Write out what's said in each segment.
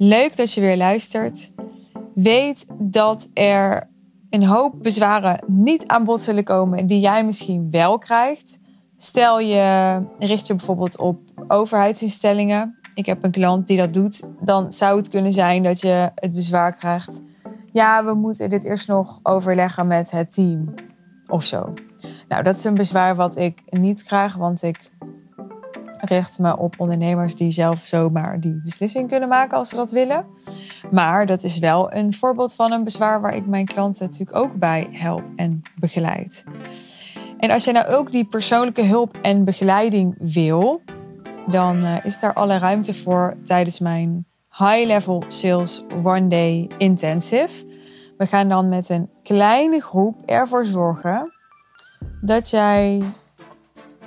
Leuk dat je weer luistert. Weet dat er een hoop bezwaren niet aan bod zullen komen die jij misschien wel krijgt. Stel je richt je bijvoorbeeld op overheidsinstellingen. Ik heb een klant die dat doet. Dan zou het kunnen zijn dat je het bezwaar krijgt. Ja, we moeten dit eerst nog overleggen met het team of zo. Nou, dat is een bezwaar wat ik niet krijg, want ik richt me op ondernemers die zelf zomaar die beslissing kunnen maken als ze dat willen. Maar dat is wel een voorbeeld van een bezwaar waar ik mijn klanten natuurlijk ook bij help en begeleid. En als je nou ook die persoonlijke hulp en begeleiding wil, dan uh, is daar alle ruimte voor tijdens mijn High Level Sales One Day Intensive. We gaan dan met een kleine groep ervoor zorgen dat jij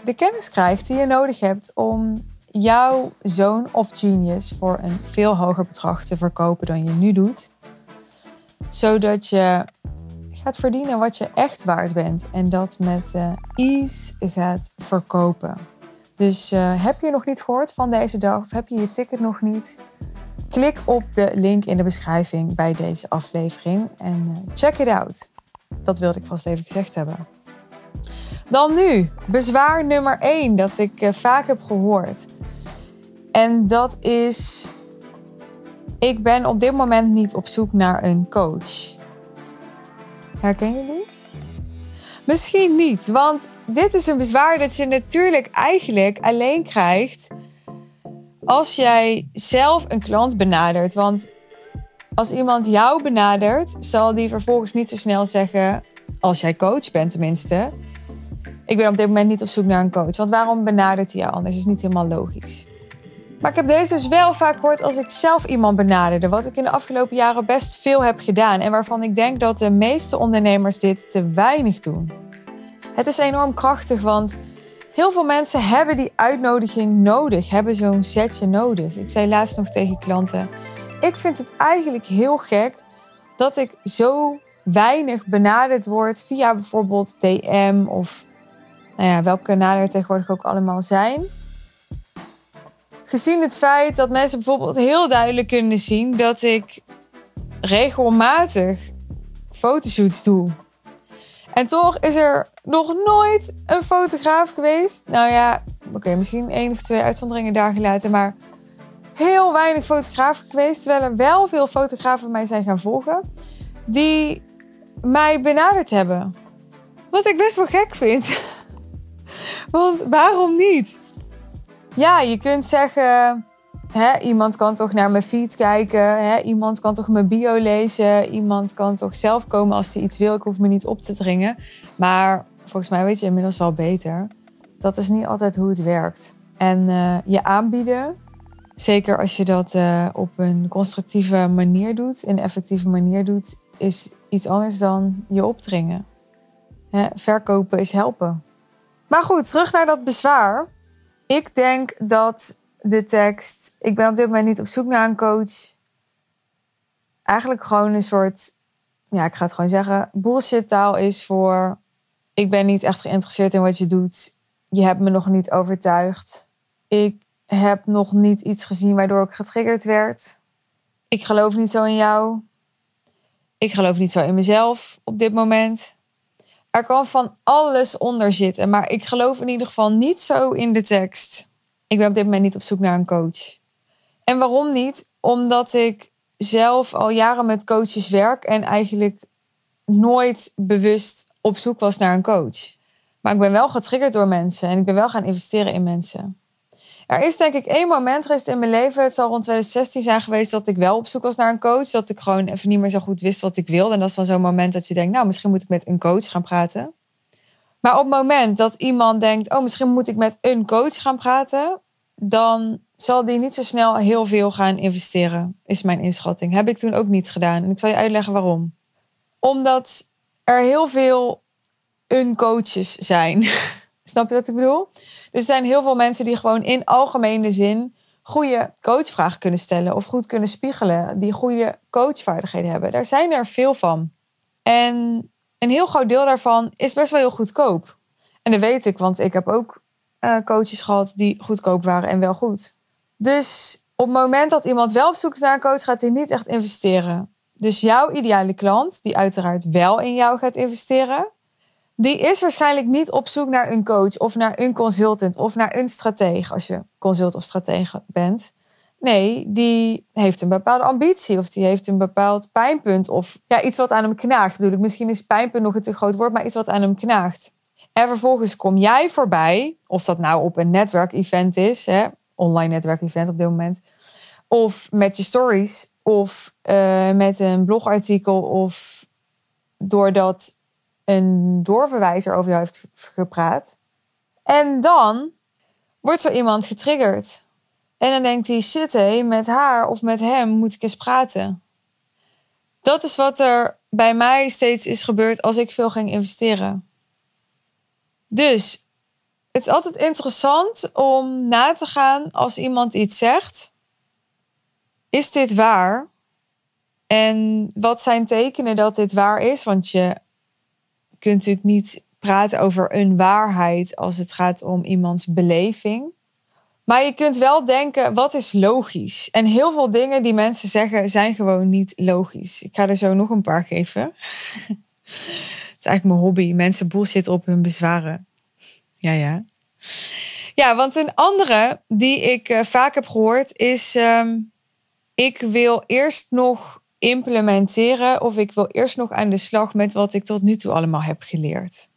de kennis krijgt die je nodig hebt om jouw zoon of genius voor een veel hoger bedrag te verkopen dan je nu doet. Zodat je gaat verdienen wat je echt waard bent en dat met uh, ease gaat verkopen. Dus uh, heb je nog niet gehoord van deze dag of heb je je ticket nog niet? Klik op de link in de beschrijving bij deze aflevering en uh, check it out. Dat wilde ik vast even gezegd hebben. Dan nu, bezwaar nummer 1 dat ik uh, vaak heb gehoord. En dat is: ik ben op dit moment niet op zoek naar een coach. Herken je die? Misschien niet, want dit is een bezwaar dat je natuurlijk eigenlijk alleen krijgt als jij zelf een klant benadert. Want als iemand jou benadert, zal die vervolgens niet zo snel zeggen, als jij coach bent tenminste, ik ben op dit moment niet op zoek naar een coach. Want waarom benadert hij jou anders? Is niet helemaal logisch. Maar ik heb deze dus wel vaak gehoord als ik zelf iemand benaderde. Wat ik in de afgelopen jaren best veel heb gedaan. En waarvan ik denk dat de meeste ondernemers dit te weinig doen. Het is enorm krachtig, want heel veel mensen hebben die uitnodiging nodig. Hebben zo'n setje nodig. Ik zei laatst nog tegen klanten. Ik vind het eigenlijk heel gek dat ik zo weinig benaderd word via bijvoorbeeld DM of nou ja, welke er tegenwoordig ook allemaal zijn. Gezien het feit dat mensen bijvoorbeeld heel duidelijk kunnen zien dat ik regelmatig fotoshoots doe. En toch is er nog nooit een fotograaf geweest. Nou ja, oké, misschien één of twee uitzonderingen daar gelaten, maar heel weinig fotografen geweest. Terwijl er wel veel fotografen mij zijn gaan volgen, die mij benaderd hebben. Wat ik best wel gek vind. Want waarom niet? Ja, je kunt zeggen, hè, iemand kan toch naar mijn feed kijken. Hè, iemand kan toch mijn bio lezen. Iemand kan toch zelf komen als hij iets wil. Ik hoef me niet op te dringen. Maar volgens mij weet je inmiddels wel beter. Dat is niet altijd hoe het werkt. En uh, je aanbieden, zeker als je dat uh, op een constructieve manier doet, een effectieve manier doet, is iets anders dan je opdringen. Hè, verkopen is helpen. Maar goed, terug naar dat bezwaar. Ik denk dat de tekst, ik ben op dit moment niet op zoek naar een coach, eigenlijk gewoon een soort, ja, ik ga het gewoon zeggen, bullshit taal is voor, ik ben niet echt geïnteresseerd in wat je doet. Je hebt me nog niet overtuigd. Ik heb nog niet iets gezien waardoor ik getriggerd werd. Ik geloof niet zo in jou. Ik geloof niet zo in mezelf op dit moment. Er kan van alles onder zitten, maar ik geloof in ieder geval niet zo in de tekst. Ik ben op dit moment niet op zoek naar een coach. En waarom niet? Omdat ik zelf al jaren met coaches werk en eigenlijk nooit bewust op zoek was naar een coach. Maar ik ben wel getriggerd door mensen en ik ben wel gaan investeren in mensen. Er is denk ik één moment geweest in mijn leven, het zal rond 2016 zijn geweest, dat ik wel op zoek was naar een coach. Dat ik gewoon even niet meer zo goed wist wat ik wilde. En dat is dan zo'n moment dat je denkt, nou, misschien moet ik met een coach gaan praten. Maar op het moment dat iemand denkt, oh, misschien moet ik met een coach gaan praten, dan zal die niet zo snel heel veel gaan investeren, is mijn inschatting. Heb ik toen ook niet gedaan. En ik zal je uitleggen waarom. Omdat er heel veel uncoaches zijn. Snap je wat ik bedoel? Dus er zijn heel veel mensen die gewoon in algemene zin goede coachvragen kunnen stellen of goed kunnen spiegelen, die goede coachvaardigheden hebben. Daar zijn er veel van. En een heel groot deel daarvan is best wel heel goedkoop. En dat weet ik, want ik heb ook uh, coaches gehad die goedkoop waren en wel goed. Dus Op het moment dat iemand wel op zoek is naar een coach, gaat hij niet echt investeren. Dus jouw ideale klant, die uiteraard wel in jou gaat investeren, die is waarschijnlijk niet op zoek naar een coach of naar een consultant of naar een stratege als je consult of stratege bent. Nee, die heeft een bepaalde ambitie of die heeft een bepaald pijnpunt of ja, iets wat aan hem knaagt. Bedoel ik, misschien is pijnpunt nog een te groot woord, maar iets wat aan hem knaagt. En vervolgens kom jij voorbij, of dat nou op een netwerkevent is, hè, online netwerkevent op dit moment, of met je stories, of uh, met een blogartikel, of doordat een doorverwijzer over jou heeft gepraat. En dan wordt zo iemand getriggerd. En dan denkt hij, shit hé, met haar of met hem moet ik eens praten. Dat is wat er bij mij steeds is gebeurd als ik veel ging investeren. Dus het is altijd interessant om na te gaan als iemand iets zegt. Is dit waar? En wat zijn tekenen dat dit waar is? Want je kunt natuurlijk niet praten over een waarheid als het gaat om iemands beleving. Maar je kunt wel denken, wat is logisch? En heel veel dingen die mensen zeggen zijn gewoon niet logisch. Ik ga er zo nog een paar geven. het is eigenlijk mijn hobby. Mensen bullshit op hun bezwaren. Ja, ja. Ja, want een andere die ik uh, vaak heb gehoord is... Um, ik wil eerst nog implementeren of ik wil eerst nog aan de slag met wat ik tot nu toe allemaal heb geleerd.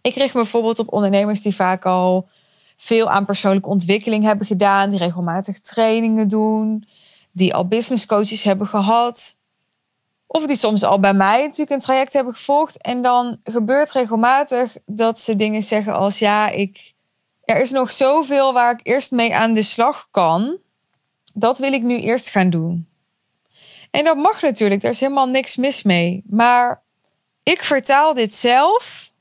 Ik richt me bijvoorbeeld op ondernemers die vaak al veel aan persoonlijke ontwikkeling hebben gedaan, die regelmatig trainingen doen, die al business coaches hebben gehad. Of die soms al bij mij natuurlijk een traject hebben gevolgd. En dan gebeurt regelmatig dat ze dingen zeggen als ja, ik, er is nog zoveel waar ik eerst mee aan de slag kan. Dat wil ik nu eerst gaan doen. En dat mag natuurlijk, daar is helemaal niks mis mee. Maar ik vertaal dit zelf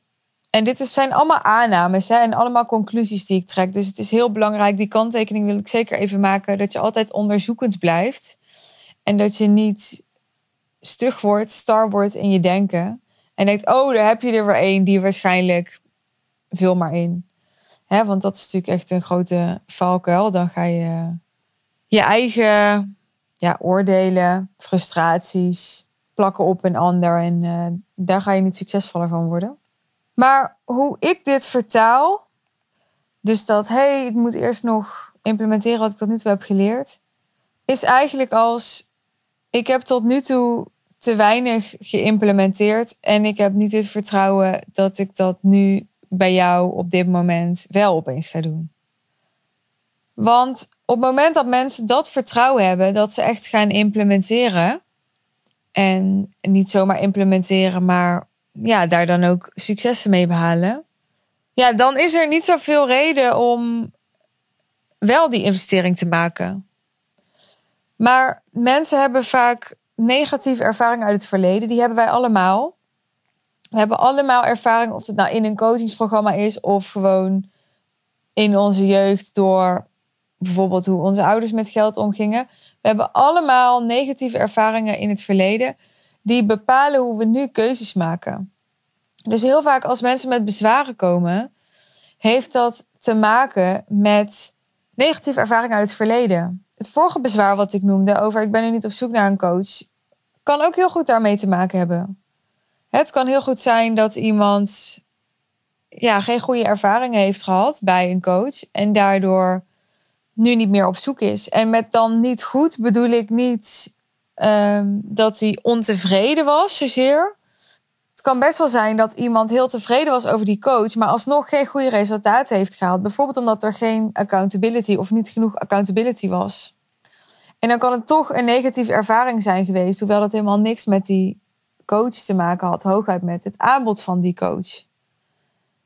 en dit zijn allemaal aannames en allemaal conclusies die ik trek. Dus het is heel belangrijk, die kanttekening wil ik zeker even maken, dat je altijd onderzoekend blijft. En dat je niet stug wordt, star wordt in je denken. En denkt, oh, daar heb je er weer één die waarschijnlijk vul maar in. Hè, want dat is natuurlijk echt een grote valkuil. Dan ga je je eigen ja, oordelen, frustraties plakken op een ander. En uh, daar ga je niet succesvoller van worden. Maar hoe ik dit vertaal, dus dat hé, hey, ik moet eerst nog implementeren wat ik tot nu toe heb geleerd, is eigenlijk als ik heb tot nu toe te weinig geïmplementeerd en ik heb niet het vertrouwen dat ik dat nu bij jou op dit moment wel opeens ga doen. Want op het moment dat mensen dat vertrouwen hebben, dat ze echt gaan implementeren, en niet zomaar implementeren, maar ja, daar dan ook successen mee behalen. Ja, dan is er niet zoveel reden om wel die investering te maken. Maar mensen hebben vaak negatieve ervaringen uit het verleden. Die hebben wij allemaal. We hebben allemaal ervaring, of het nou in een coachingsprogramma is of gewoon in onze jeugd door bijvoorbeeld hoe onze ouders met geld omgingen. We hebben allemaal negatieve ervaringen in het verleden die bepalen hoe we nu keuzes maken. Dus heel vaak als mensen met bezwaren komen, heeft dat te maken met negatieve ervaringen uit het verleden. Het vorige bezwaar wat ik noemde over ik ben nu niet op zoek naar een coach, kan ook heel goed daarmee te maken hebben. Het kan heel goed zijn dat iemand ja, geen goede ervaringen heeft gehad bij een coach en daardoor nu niet meer op zoek is. En met dan niet goed bedoel ik niet um, dat hij ontevreden was zozeer. Het kan best wel zijn dat iemand heel tevreden was over die coach, maar alsnog geen goede resultaten heeft gehaald. Bijvoorbeeld omdat er geen accountability of niet genoeg accountability was. En dan kan het toch een negatieve ervaring zijn geweest, hoewel dat helemaal niks met die coach te maken had, hooguit met het aanbod van die coach.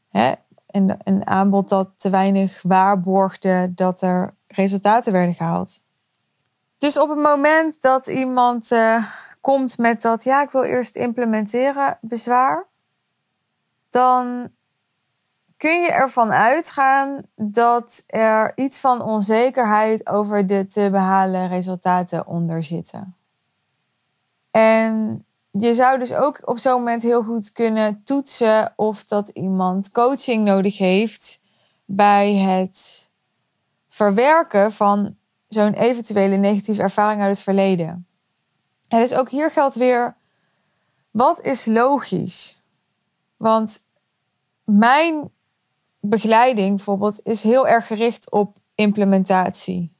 Hè? En een aanbod dat te weinig waarborgde dat er resultaten werden gehaald. Dus op het moment dat iemand uh, komt met dat, ja, ik wil eerst implementeren bezwaar, dan kun je ervan uitgaan dat er iets van onzekerheid over de te behalen resultaten onder zitten. En je zou dus ook op zo'n moment heel goed kunnen toetsen of dat iemand coaching nodig heeft bij het verwerken van zo'n eventuele negatieve ervaring uit het verleden. En dus ook hier geldt weer, wat is logisch? Want mijn begeleiding bijvoorbeeld is heel erg gericht op implementatie.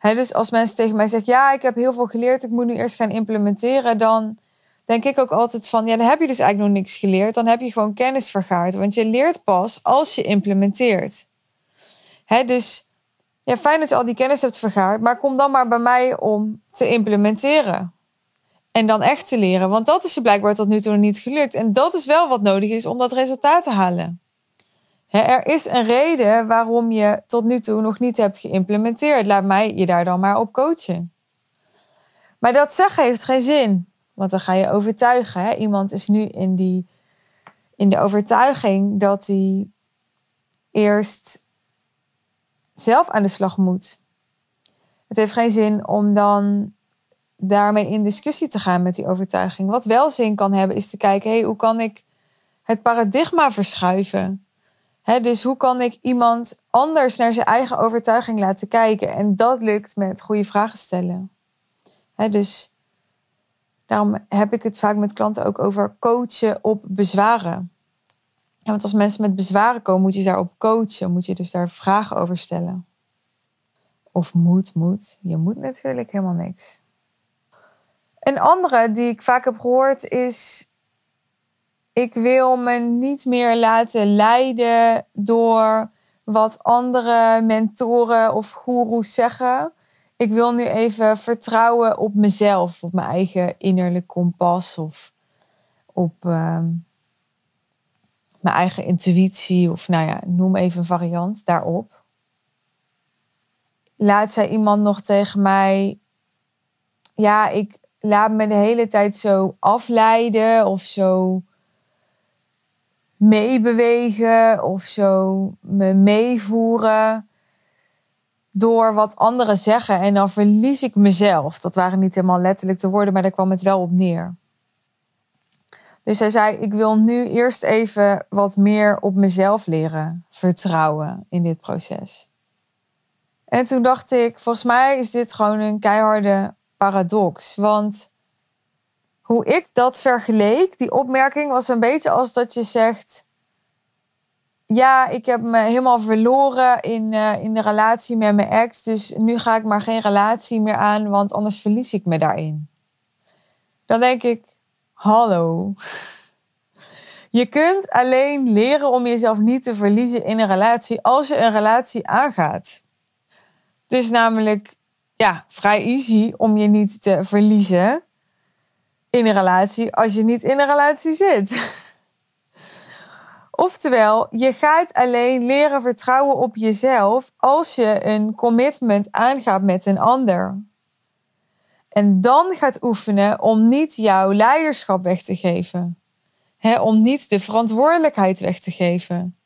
dus als mensen tegen mij zeggen, ja, ik heb heel veel geleerd, ik moet nu eerst gaan implementeren, dan denk ik ook altijd van, ja, dan heb je dus eigenlijk nog niks geleerd, dan heb je gewoon kennis vergaard, want je leert pas als je implementeert. Dus ja, fijn dat je al die kennis hebt vergaard, maar kom dan maar bij mij om te implementeren. En dan echt te leren, want dat is je blijkbaar tot nu toe niet gelukt. En dat is wel wat nodig is om dat resultaat te halen. Er is een reden waarom je tot nu toe nog niet hebt geïmplementeerd. Laat mij je daar dan maar op coachen. Maar dat zeggen heeft geen zin, want dan ga je overtuigen. Iemand is nu in, die, in de overtuiging dat hij eerst zelf aan de slag moet. Het heeft geen zin om dan daarmee in discussie te gaan met die overtuiging. Wat wel zin kan hebben, is te kijken: hey, hoe kan ik het paradigma verschuiven? dus hoe kan ik iemand anders naar zijn eigen overtuiging laten kijken? En dat lukt met goede vragen stellen. dus daarom heb ik het vaak met klanten ook over coachen op bezwaren. Want als mensen met bezwaren komen, moet je daarop coachen. Moet je dus daar vragen over stellen. Of moet, moet. Je moet natuurlijk helemaal niks. Een andere die ik vaak heb gehoord is: ik wil me niet meer laten leiden door wat andere mentoren of goeroes zeggen. Ik wil nu even vertrouwen op mezelf, op mijn eigen innerlijk kompas of op ehm, mijn eigen intuïtie of nou ja, noem even een variant daarop. Laat zij iemand nog tegen mij, ja, ik, laat me de hele tijd zo afleiden of zo meebewegen of zo me meevoeren door wat anderen zeggen en dan verlies ik mezelf. Dat waren niet helemaal letterlijk de woorden, maar daar kwam het wel op neer. Dus hij zei: Ik wil nu eerst even wat meer op mezelf leren vertrouwen in dit proces. En toen dacht ik: Volgens mij is dit gewoon een keiharde paradox. Want hoe ik dat vergeleek, die opmerking, was een beetje als dat je zegt: Ja, ik heb me helemaal verloren in, uh, in de relatie met mijn ex. Dus nu ga ik maar geen relatie meer aan, want anders verlies ik me daarin. Dan denk ik: Hallo. Je kunt alleen leren om jezelf niet te verliezen in een relatie als je een relatie aangaat. Het is namelijk ja, vrij easy om je niet te verliezen in een relatie als je niet in een relatie zit. Oftewel, je gaat alleen leren vertrouwen op jezelf als je een commitment aangaat met een ander. En dan gaat oefenen om niet jouw leiderschap weg te geven. om niet de verantwoordelijkheid weg te geven.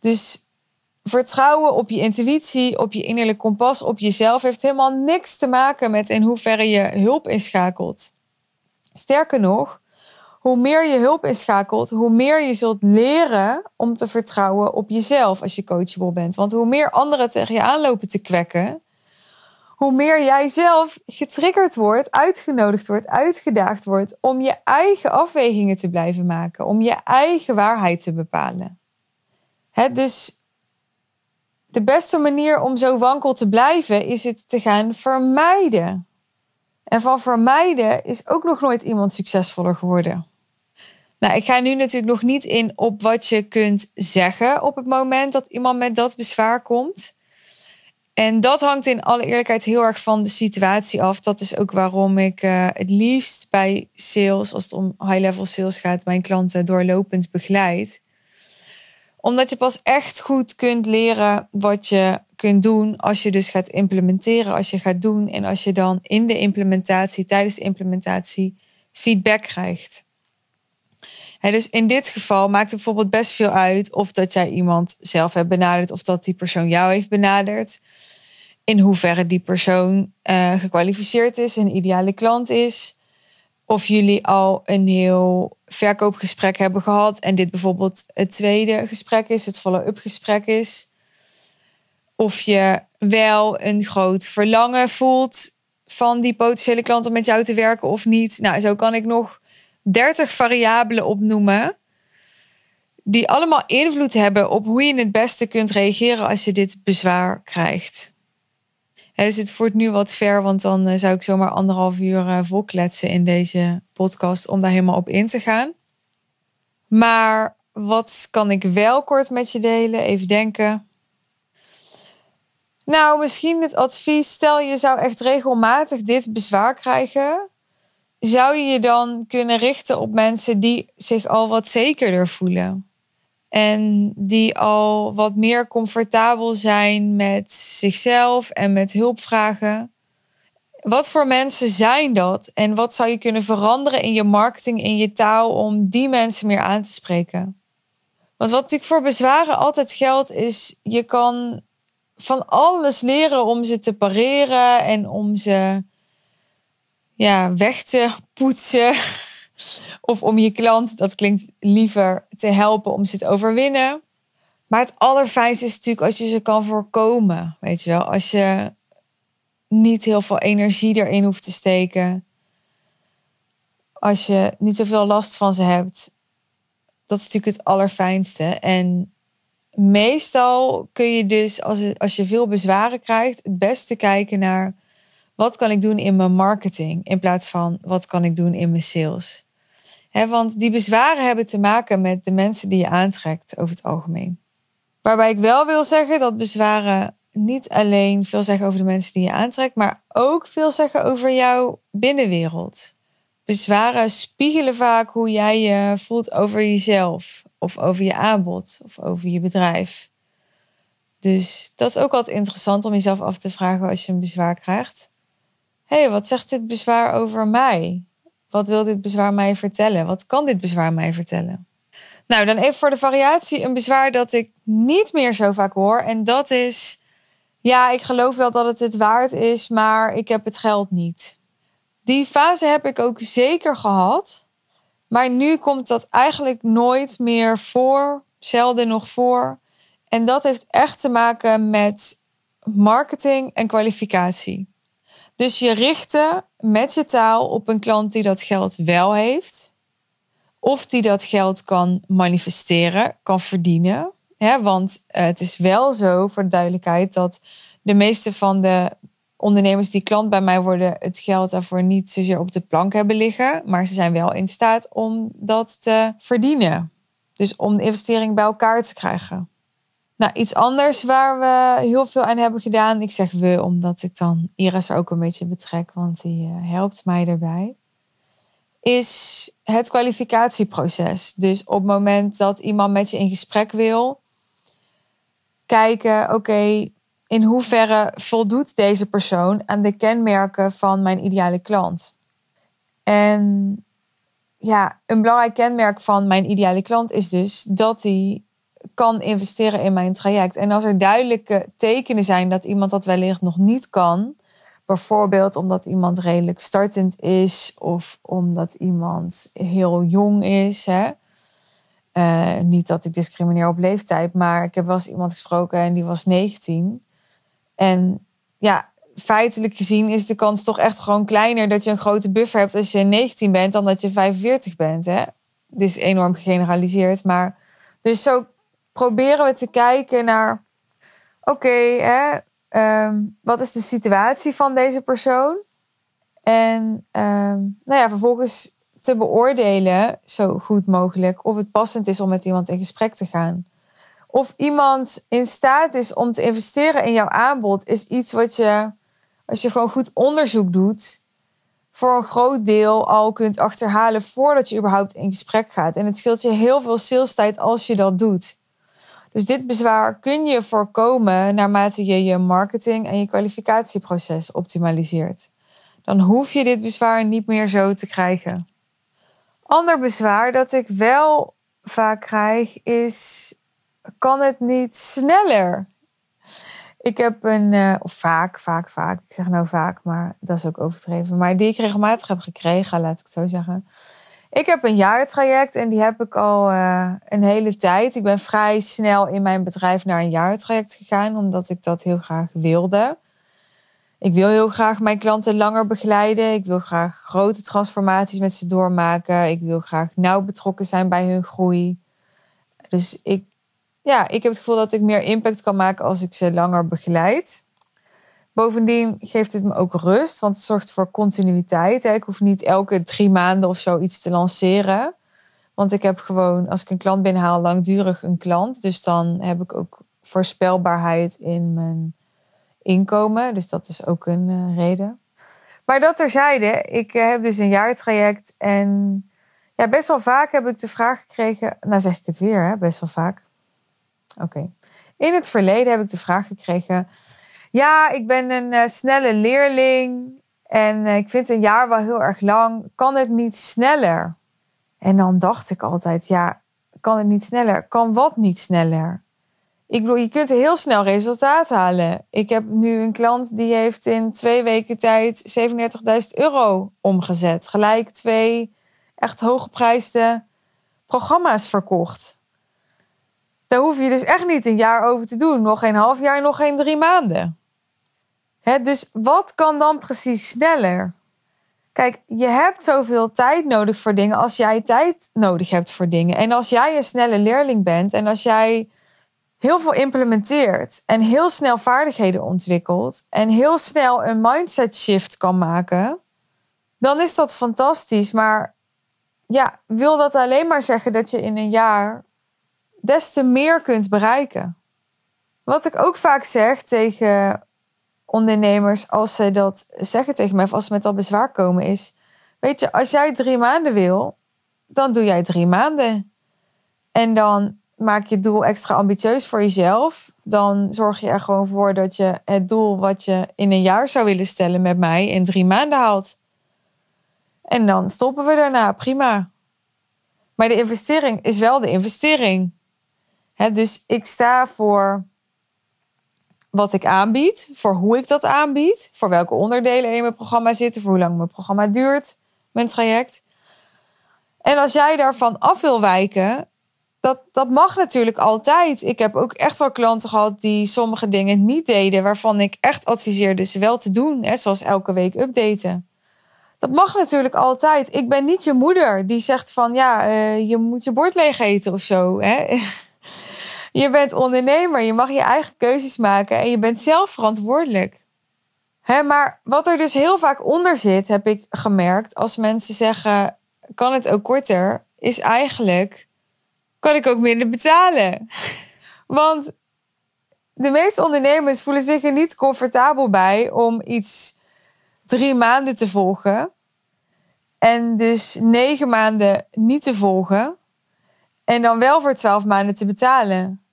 Dus vertrouwen op je intuïtie, op je innerlijk kompas, op jezelf heeft helemaal niks te maken met in hoeverre je hulp inschakelt. Sterker nog, hoe meer je hulp inschakelt, hoe meer je zult leren om te vertrouwen op jezelf als je coachable bent. Want hoe meer anderen tegen je aanlopen te kwekken, hoe meer jij zelf getriggerd wordt, uitgenodigd wordt, uitgedaagd wordt om je eigen afwegingen te blijven maken, om je eigen waarheid te bepalen. Dus de beste manier om zo wankel te blijven is het te gaan vermijden. En van vermijden is ook nog nooit iemand succesvoller geworden. Nou, ik ga nu natuurlijk nog niet in op wat je kunt zeggen op het moment dat iemand met dat bezwaar komt. En dat hangt in alle eerlijkheid heel erg van de situatie af. Dat is ook waarom ik uh, het liefst bij sales, als het om high-level sales gaat, mijn klanten doorlopend begeleid omdat je pas echt goed kunt leren wat je kunt doen als je dus gaat implementeren, als je gaat doen en als je dan in de implementatie, tijdens de implementatie, feedback krijgt. dus in dit geval maakt het bijvoorbeeld best veel uit of dat jij iemand zelf hebt benaderd of dat die persoon jou heeft benaderd. In hoeverre die persoon uh, gekwalificeerd is, een ideale klant is of jullie al een heel verkoopgesprek hebben gehad en dit bijvoorbeeld het tweede gesprek is, het follow-up gesprek is. Of je wel een groot verlangen voelt van die potentiële klant om met jou te werken of niet. Nou, zo kan ik nog 30 variabelen opnoemen. Die allemaal invloed hebben op hoe je het beste kunt reageren als je dit bezwaar krijgt. Dus het voert nu wat ver, want dan eh, zou ik zomaar anderhalf uur eh, volkletsen in deze podcast om daar helemaal op in te gaan. Maar wat kan ik wel kort met je delen? Even denken. Nou, misschien het advies. Stel je zou echt regelmatig dit bezwaar krijgen. Zou je je dan kunnen richten op mensen die zich al wat zekerder voelen? En die al wat meer comfortabel zijn met zichzelf en met hulpvragen. Wat voor mensen zijn dat? En wat zou je kunnen veranderen in je marketing, in je taal, om die mensen meer aan te spreken? Want wat natuurlijk voor bezwaren altijd geldt, is je kan van alles leren om ze te pareren en om ze ja, weg te poetsen. Of om je klant, dat klinkt liever, te helpen om ze te overwinnen. Maar het allerfijnste is natuurlijk als je ze kan voorkomen. Weet je wel, als je niet heel veel energie erin hoeft te steken. Als je niet zoveel last van ze hebt. Dat is natuurlijk het allerfijnste. En meestal kun je dus, als, als je veel bezwaren krijgt, het beste kijken naar wat kan ik doen in mijn marketing in plaats van wat kan ik doen in mijn sales. Want die bezwaren hebben te maken met de mensen die je aantrekt over het algemeen. Waarbij ik wel wil zeggen dat bezwaren niet alleen veel zeggen over de mensen die je aantrekt, maar ook veel zeggen over jouw binnenwereld. Bezwaren spiegelen vaak hoe jij je voelt over jezelf, of over je aanbod, of over je bedrijf. Dus dat is ook altijd interessant om jezelf af te vragen als je een bezwaar krijgt. Hé, hey, wat zegt dit bezwaar over mij? Wat wil dit bezwaar mij vertellen? Wat kan dit bezwaar mij vertellen? Nou, dan even voor de variatie een bezwaar dat ik niet meer zo vaak hoor. En dat is ja, ik geloof wel dat het het waard is, maar ik heb het geld niet. Die fase heb ik ook zeker gehad. Maar nu komt dat eigenlijk nooit meer voor, zelden nog voor. En dat heeft echt te maken met marketing en kwalificatie. Dus je richten met je taal op een klant die dat geld wel heeft. Of die dat geld kan manifesteren, kan verdienen. Want eh, het is wel zo, voor de duidelijkheid, dat de meeste van de ondernemers die klant bij mij worden, het geld daarvoor niet zozeer op de plank hebben liggen. Maar ze zijn wel in staat om dat te verdienen. Dus om de investering bij elkaar te krijgen. Nou, iets anders waar we heel veel aan hebben gedaan. Ik zeg we, omdat ik dan Iris er ook een beetje betrek, want die eh, helpt mij erbij is het kwalificatieproces. Dus op het moment dat iemand met je in gesprek wil, kijken, oké, in hoeverre voldoet deze persoon aan de kenmerken van mijn ideale klant? En ja, een belangrijk kenmerk van mijn ideale klant is dus dat hij kan investeren in mijn traject. En als er duidelijke tekenen zijn dat iemand dat wellicht nog niet kan, Bijvoorbeeld omdat iemand redelijk startend is of omdat iemand heel jong is. Hè? Uh, niet dat ik discrimineer op leeftijd, maar ik heb wel eens iemand gesproken en die was 19. En ja, feitelijk gezien is de kans toch echt gewoon kleiner dat je een grote buffer hebt als je 19 bent dan dat je 45 bent. Hè? Dit is enorm gegeneraliseerd, maar dus zo proberen we te kijken naar, oké, Ehm, wat is de situatie van deze persoon? En um, nou ja, vervolgens te beoordelen, zo goed mogelijk, of het passend is om met iemand in gesprek te gaan. Of iemand in staat is om te investeren in jouw aanbod, is iets wat je, als je gewoon goed onderzoek doet, voor een groot deel al kunt achterhalen voordat je überhaupt in gesprek gaat. En het scheelt je heel veel salestijd als je dat doet. Dus dit bezwaar kun je voorkomen naarmate je je marketing en je kwalificatieproces optimaliseert. Dan hoef je dit bezwaar niet meer zo te krijgen. Ander bezwaar dat ik wel vaak krijg is: kan het niet sneller? Ik heb een, of vaak, vaak, vaak, ik zeg nou vaak, maar dat is ook overdreven, maar die ik regelmatig heb gekregen, laat ik het zo zeggen, Ik heb een jaartraject en die heb ik al uh, een hele tijd. Ik ben vrij snel in mijn bedrijf naar een jaartraject gegaan, omdat ik dat heel graag wilde. Ik wil heel graag mijn klanten langer begeleiden. Ik wil graag grote transformaties met ze doormaken. Ik wil graag nauw betrokken zijn bij hun groei. Dus ik, ja, ik heb het gevoel dat ik meer impact kan maken als ik ze langer begeleid. Bovendien geeft het me ook rust, want het zorgt voor continuïteit. Ik hoef niet elke drie maanden of zo iets te lanceren. Want ik heb gewoon, als ik een klant binnenhaal, langdurig een klant. Dus dan heb ik ook voorspelbaarheid in mijn inkomen. Dus dat is ook een uh, reden. Maar dat terzijde, ik uh, heb dus een jaartraject. En ja, best wel vaak heb ik de vraag gekregen. Nou, zeg ik het weer, hè? best wel vaak. Oké. In het verleden heb ik de vraag gekregen ja, ik ben een uh, snelle leerling en uh, ik vind een jaar wel heel erg lang. Kan het niet sneller? En dan dacht ik altijd, ja, kan het niet sneller? Kan wat niet sneller? Ik bedoel, je kunt heel snel resultaat halen. Ik heb nu een klant die heeft in twee weken tijd 37.000 euro omgezet. Gelijk twee echt hooggeprijsde programma's verkocht. Daar hoef je dus echt niet een jaar over te doen. Nog geen half jaar, nog geen drie maanden dus wat kan dan precies sneller? Kijk, je hebt zoveel tijd nodig voor dingen als jij tijd nodig hebt voor dingen. En als jij een snelle leerling bent en als jij heel veel implementeert en heel snel vaardigheden ontwikkelt en heel snel een mindset shift kan maken, dan is dat fantastisch. Maar ja, wil dat alleen maar zeggen dat je in een jaar des te meer kunt bereiken? Wat ik ook vaak zeg tegen ondernemers als ze dat zeggen tegen mij, of als ze met dat bezwaar komen, is: Weet je, als jij drie maanden wil, dan doe jij drie maanden. En dan maak je het doel extra ambitieus voor jezelf. Dan zorg je er gewoon voor dat je het doel wat je in een jaar zou willen stellen met mij in drie maanden haalt. En dan stoppen we daarna, prima. Maar de investering is wel de investering. dus ik sta voor wat ik aanbied, voor hoe ik dat aanbied, voor welke onderdelen in mijn programma zitten, voor hoe lang mijn programma duurt, mijn traject. En als jij daarvan af wil wijken, dat, dat mag natuurlijk altijd. Ik heb ook echt wel klanten gehad die sommige dingen niet deden, waarvan ik echt adviseerde ze wel te doen, hè, zoals elke week updaten. Dat mag natuurlijk altijd. Ik ben niet je moeder die zegt van ja, uh, je moet je bord leeg eten of zo. Hè? Je bent ondernemer, je mag je eigen keuzes maken en je bent zelf verantwoordelijk. Maar wat er dus heel vaak onder zit, heb ik gemerkt, als mensen zeggen: kan het ook korter, is eigenlijk: kan ik ook minder betalen? Want de meeste ondernemers voelen zich er niet comfortabel bij om iets drie maanden te volgen. En dus negen maanden niet te volgen. En dan wel voor twaalf maanden te betalen.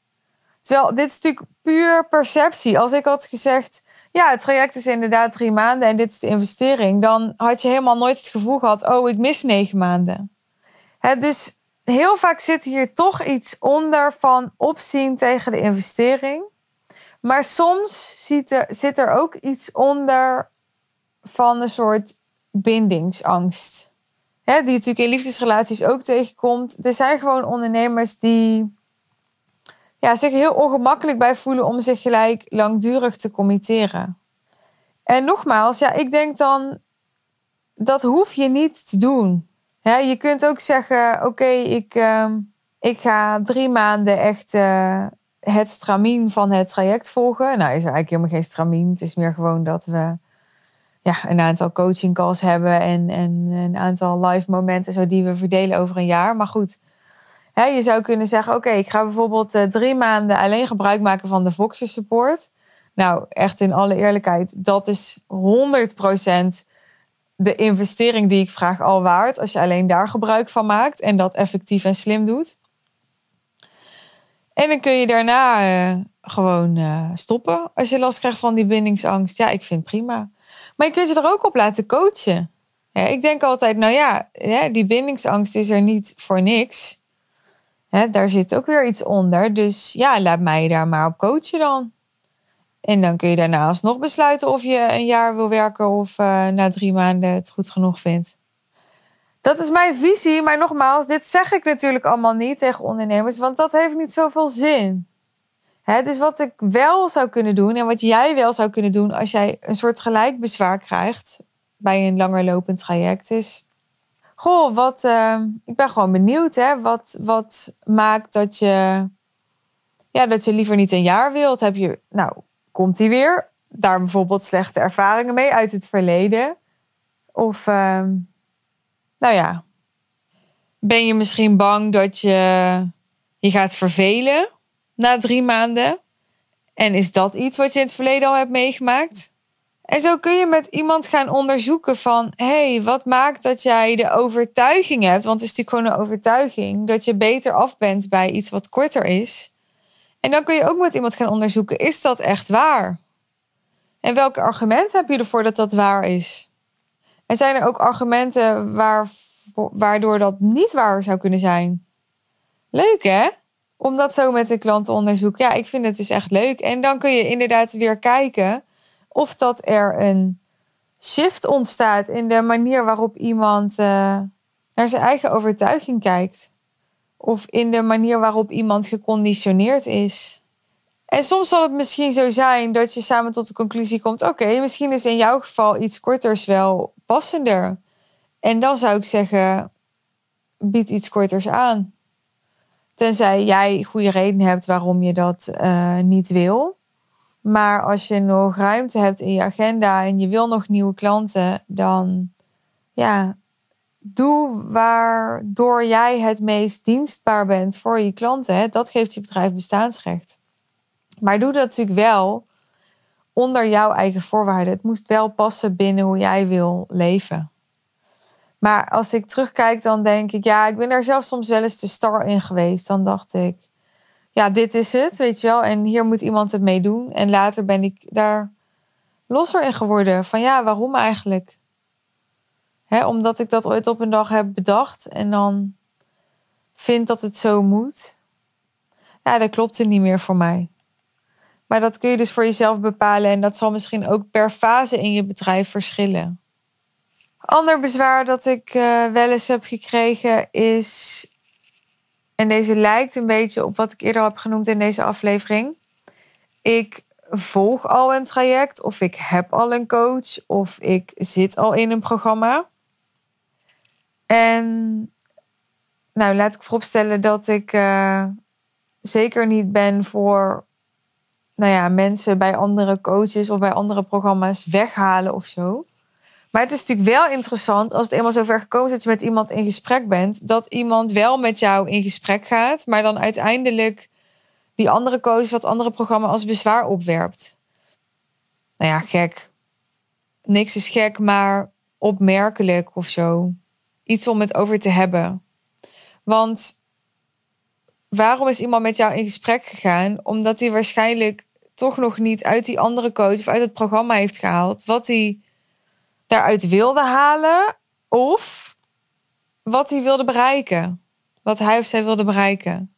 Terwijl dit is natuurlijk puur perceptie. Als ik had gezegd, ja, het traject is inderdaad drie maanden en dit is de investering, dan had je helemaal nooit het gevoel gehad, oh, ik mis negen maanden. Dus heel vaak zit hier toch iets onder van opzien tegen de investering. Maar soms zit er, zit er ook iets onder van een soort bindingsangst. Die natuurlijk in liefdesrelaties ook tegenkomt. Er zijn gewoon ondernemers die ja, zich heel ongemakkelijk bij voelen om zich gelijk langdurig te committeren. En nogmaals, ja, ik denk dan, dat hoef je niet te doen. Ja, je kunt ook zeggen, oké, ik, uh, ik ga drie maanden echt uh, het stramien van het traject volgen. Nou, is eigenlijk helemaal geen stramien. Het is meer gewoon dat we ja, een aantal coaching calls hebben en, en een aantal live momenten zo die we verdelen over een jaar. Maar goed, je zou kunnen zeggen, oké, ik ga bijvoorbeeld uh, drie maanden alleen gebruik maken van de Voxer support. Nou, echt in alle eerlijkheid, dat is 100% de investering die ik vraag al waard. Als je alleen daar gebruik van maakt en dat effectief en slim doet. En dan kun je daarna uh, gewoon uh, stoppen als je last krijgt van die bindingsangst. Ja, ik vind prima. Maar je kunt je er ook op laten coachen. Ik denk altijd, nou ja, die bindingsangst is er niet voor niks. Hè, daar zit ook weer iets onder. Dus ja, laat mij daar maar op coachen dan. En dan kun je daarna alsnog besluiten of je een jaar wil werken of uh, na drie maanden het goed genoeg vindt. Dat is mijn visie, maar nogmaals, dit zeg ik natuurlijk allemaal niet tegen ondernemers, want dat heeft niet zoveel zin. Hè, dus wat ik wel zou kunnen doen en wat jij wel zou kunnen doen als jij een soort gelijk bezwaar krijgt bij een langer lopend traject is. Goh, wat, uh, ik ben gewoon benieuwd, hè? Wat, wat maakt dat je, ja, dat je liever niet een jaar wilt? Heb je, nou, komt die weer? Daar bijvoorbeeld slechte ervaringen mee uit het verleden? Of, uh, nou ja, ben je misschien bang dat je je gaat vervelen na drie maanden? En is dat iets wat je in het verleden al hebt meegemaakt? En zo kun je met iemand gaan onderzoeken van, hey, wat maakt dat jij de overtuiging hebt, want het is natuurlijk gewoon een overtuiging, dat je beter af bent bij iets wat korter is. En dan kun je ook met iemand gaan onderzoeken, is dat echt waar? En welke argumenten heb je ervoor dat dat waar is? En zijn er ook argumenten waar, waardoor dat niet waar zou kunnen zijn? Leuk hè? Om dat zo met de klant te onderzoeken. Ja, ik vind het dus echt leuk. En dan kun je inderdaad weer kijken of dat er een shift ontstaat in de manier waarop iemand uh, naar zijn eigen overtuiging kijkt. Of in de manier waarop iemand geconditioneerd is. En soms zal het misschien zo zijn dat je samen tot de conclusie komt: oké, misschien is in jouw geval iets korters wel passender. En dan zou ik zeggen: bied iets korters aan. Tenzij jij goede reden hebt waarom je dat uh, niet wil. Maar als je nog ruimte hebt in je agenda en je wil nog nieuwe klanten, dan ja, doe waardoor jij het meest dienstbaar bent voor je klanten. Dat geeft je bedrijf bestaansrecht. Maar doe dat natuurlijk wel onder jouw eigen voorwaarden. Het moest wel passen binnen hoe jij wil leven. Maar als ik terugkijk, dan denk ik, ja, ik ben daar zelf soms wel eens te star in geweest. Dan dacht ik, ja, dit is het, weet je wel. En hier moet iemand het mee doen. En later ben ik daar losser in geworden. Van ja, waarom eigenlijk? Hè, omdat ik dat ooit op een dag heb bedacht en dan vind dat het zo moet. Ja, dat klopt het niet meer voor mij. Maar dat kun je dus voor jezelf bepalen en dat zal misschien ook per fase in je bedrijf verschillen. Ander bezwaar dat ik uh, wel eens heb gekregen is en deze lijkt een beetje op wat ik eerder heb genoemd in deze aflevering. Ik volg al een traject, of ik heb al een coach, of ik zit al in een programma. En nou, laat ik vooropstellen dat ik uh, zeker niet ben voor nou ja, mensen bij andere coaches of bij andere programma's weghalen of zo. Maar het is natuurlijk wel interessant als het eenmaal zover gekomen is dat je met iemand in gesprek bent, dat iemand wel met jou in gesprek gaat, maar dan uiteindelijk die andere coach wat andere programma als bezwaar opwerpt. Nou ja, gek. Niks is gek, maar opmerkelijk of zo. Iets om het over te hebben. Want waarom is iemand met jou in gesprek gegaan? Omdat hij waarschijnlijk toch nog niet uit die andere coach of uit het programma heeft gehaald wat hij daaruit wilde halen of wat hij wilde bereiken. Wat hij of zij wilde bereiken.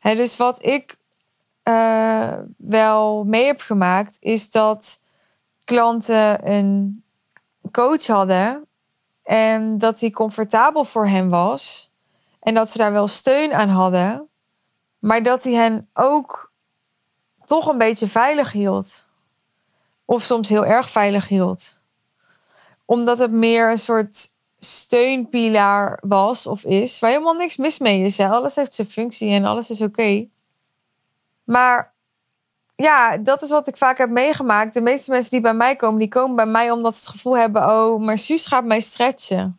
dus wat ik uh, wel mee heb gemaakt, is dat klanten een coach hadden en dat die comfortabel voor hen was en dat ze daar wel steun aan hadden, maar dat hij hen ook toch een beetje veilig hield. Of soms heel erg veilig hield omdat het meer een soort steunpilaar was of is. Waar helemaal niks mis mee is. Alles heeft zijn functie en alles is oké. Maar ja, dat is wat ik vaak heb meegemaakt. De meeste mensen die bij mij komen, die komen bij mij omdat ze het gevoel hebben: oh, maar Suus gaat mij stretchen.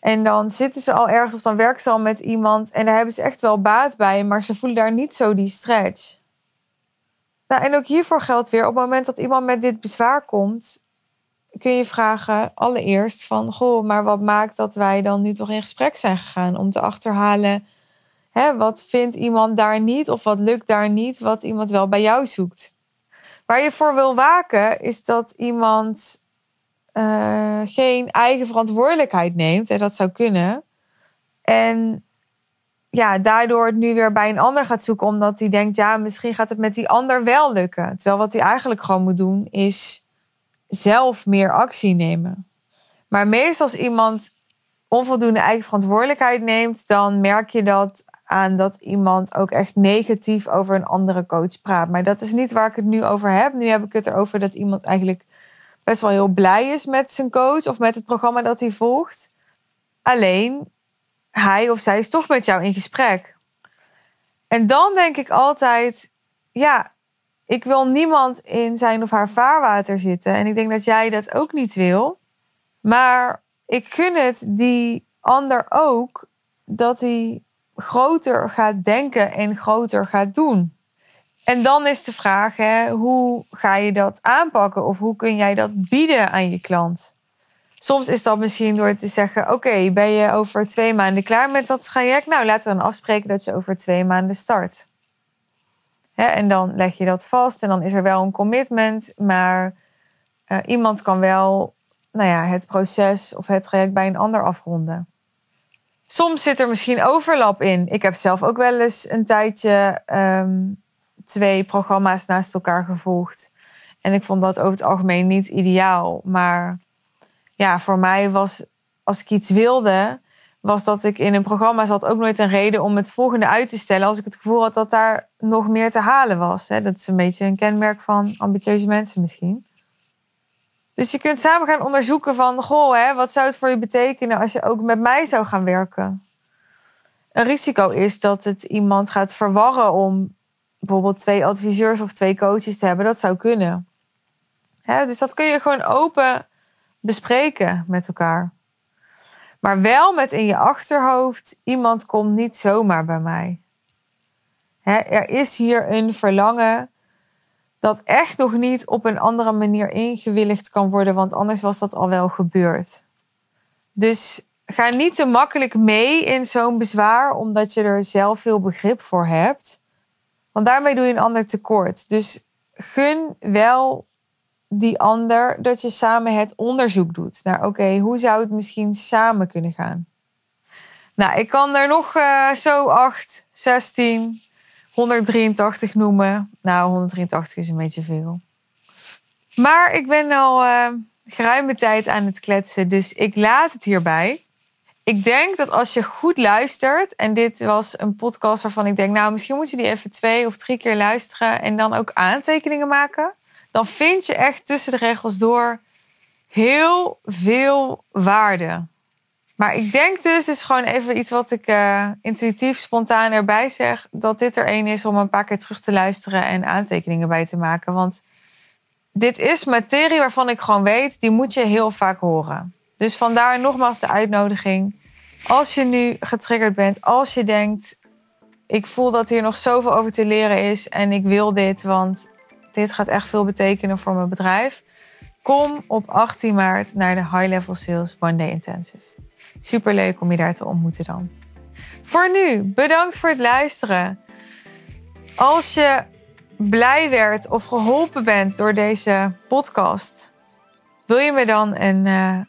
En dan zitten ze al ergens of dan werken ze al met iemand en daar hebben ze echt wel baat bij, maar ze voelen daar niet zo die stretch. Nou, en ook hiervoor geldt weer: op het moment dat iemand met dit bezwaar komt, kun je vragen allereerst van, goh, maar wat maakt dat wij dan nu toch in gesprek zijn gegaan om te achterhalen, hè, wat vindt iemand daar niet of wat lukt daar niet, wat iemand wel bij jou zoekt. Waar je voor wil waken is dat iemand uh, geen eigen verantwoordelijkheid neemt, en dat zou kunnen. En ja, daardoor het nu weer bij een ander gaat zoeken, omdat hij denkt, ja, misschien gaat het met die ander wel lukken. Terwijl wat hij eigenlijk gewoon moet doen, is zelf meer actie nemen. Maar meestal als iemand onvoldoende eigen verantwoordelijkheid neemt, dan merk je dat aan dat iemand ook echt negatief over een andere coach praat. Maar dat is niet waar ik het nu over heb. Nu heb ik het erover dat iemand eigenlijk best wel heel blij is met zijn coach of met het programma dat hij volgt. Alleen hij of zij is toch met jou in gesprek. En dan denk ik altijd, ja, ik wil niemand in zijn of haar vaarwater zitten. En ik denk dat jij dat ook niet wil. Maar ik gun het die ander ook dat hij groter gaat denken en groter gaat doen. En dan is de vraag, hè, hoe ga je dat aanpakken of hoe kun jij dat bieden aan je klant? Soms is dat misschien door te zeggen: Oké, ben je over twee maanden klaar met dat traject? Nou, laten we dan afspreken dat je over twee maanden start. En dan leg je dat vast en dan is er wel een commitment, maar uh, iemand kan wel nou ja, het proces of het traject bij een ander afronden. Soms zit er misschien overlap in. Ik heb zelf ook wel eens een tijdje um, twee programma's naast elkaar gevolgd. En ik vond dat over het algemeen niet ideaal. Maar ja, voor mij was, als ik iets wilde, was dat ik in een programma zat ook nooit een reden om het volgende uit te stellen. Als ik het gevoel had dat daar nog meer te halen was. Dat is een beetje een kenmerk van ambitieuze mensen misschien. Dus je kunt samen gaan onderzoeken van, goh, hè, wat zou het voor je betekenen als je ook met mij zou gaan werken? Een risico is dat het iemand gaat verwarren om bijvoorbeeld twee adviseurs of twee coaches te hebben. Dat zou kunnen. dus dat kun je gewoon open bespreken met elkaar. Maar wel met in je achterhoofd, iemand komt niet zomaar bij mij. er is hier een verlangen dat echt nog niet op een andere manier ingewilligd kan worden, want anders was dat al wel gebeurd. Dus ga niet te makkelijk mee in zo'n bezwaar, omdat je er zelf veel begrip voor hebt. Want daarmee doe je een ander tekort. Dus gun wel die ander dat je samen het onderzoek doet naar oké, hoe zou het misschien samen kunnen gaan? Nou, ik kan er nog uh, zo 8, 16, 183 noemen. Nou, 183 is een beetje veel. Maar ik ben al uh, geruime tijd aan het kletsen, dus ik laat het hierbij. Ik denk dat als je goed luistert, en dit was een podcast waarvan ik denk, nou, misschien moet je die even twee of drie keer luisteren en dan ook aantekeningen maken, dan vind je echt tussen de regels door heel veel waarde. Maar ik denk dus, het is gewoon even iets wat ik uh, intuïtief, spontaan erbij zeg, dat dit er één is om een paar keer terug te luisteren en aantekeningen bij te maken. Want dit is materie waarvan ik gewoon weet, die moet je heel vaak horen. Dus vandaar nogmaals de uitnodiging. Als je nu getriggerd bent, als je denkt, ik voel dat hier nog zoveel over te leren is en ik wil dit, want dit gaat echt veel betekenen voor mijn bedrijf. Kom op 18 maart naar de High Level Sales One Day Intensive. Super leuk om je daar te ontmoeten dan. Voor nu, bedankt voor het luisteren. Als je blij werd of geholpen bent door deze podcast, wil je me dan een uh,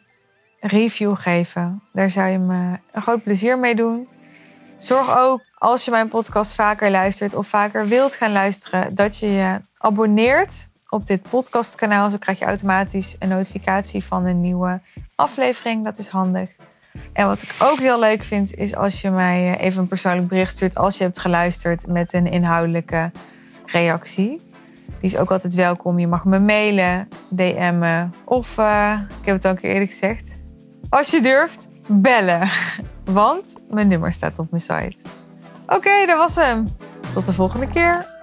review geven? Daar zou je me een groot plezier mee doen. Zorg ook als je mijn podcast vaker luistert of vaker wilt gaan luisteren, dat je je abonneert op dit podcastkanaal. Zo krijg je automatisch een notificatie van een nieuwe aflevering. Dat is handig. En wat ik ook heel leuk vind, is als je mij eh, even een persoonlijk bericht stuurt als je hebt geluisterd met een inhoudelijke reactie. Die is ook altijd welkom. Je mag me mailen, DM'en of, uh, ik heb het al een keer eerder gezegd, als je durft, bellen. Want mijn nummer staat op mijn site. Oké, dat was hem. Tot de volgende keer.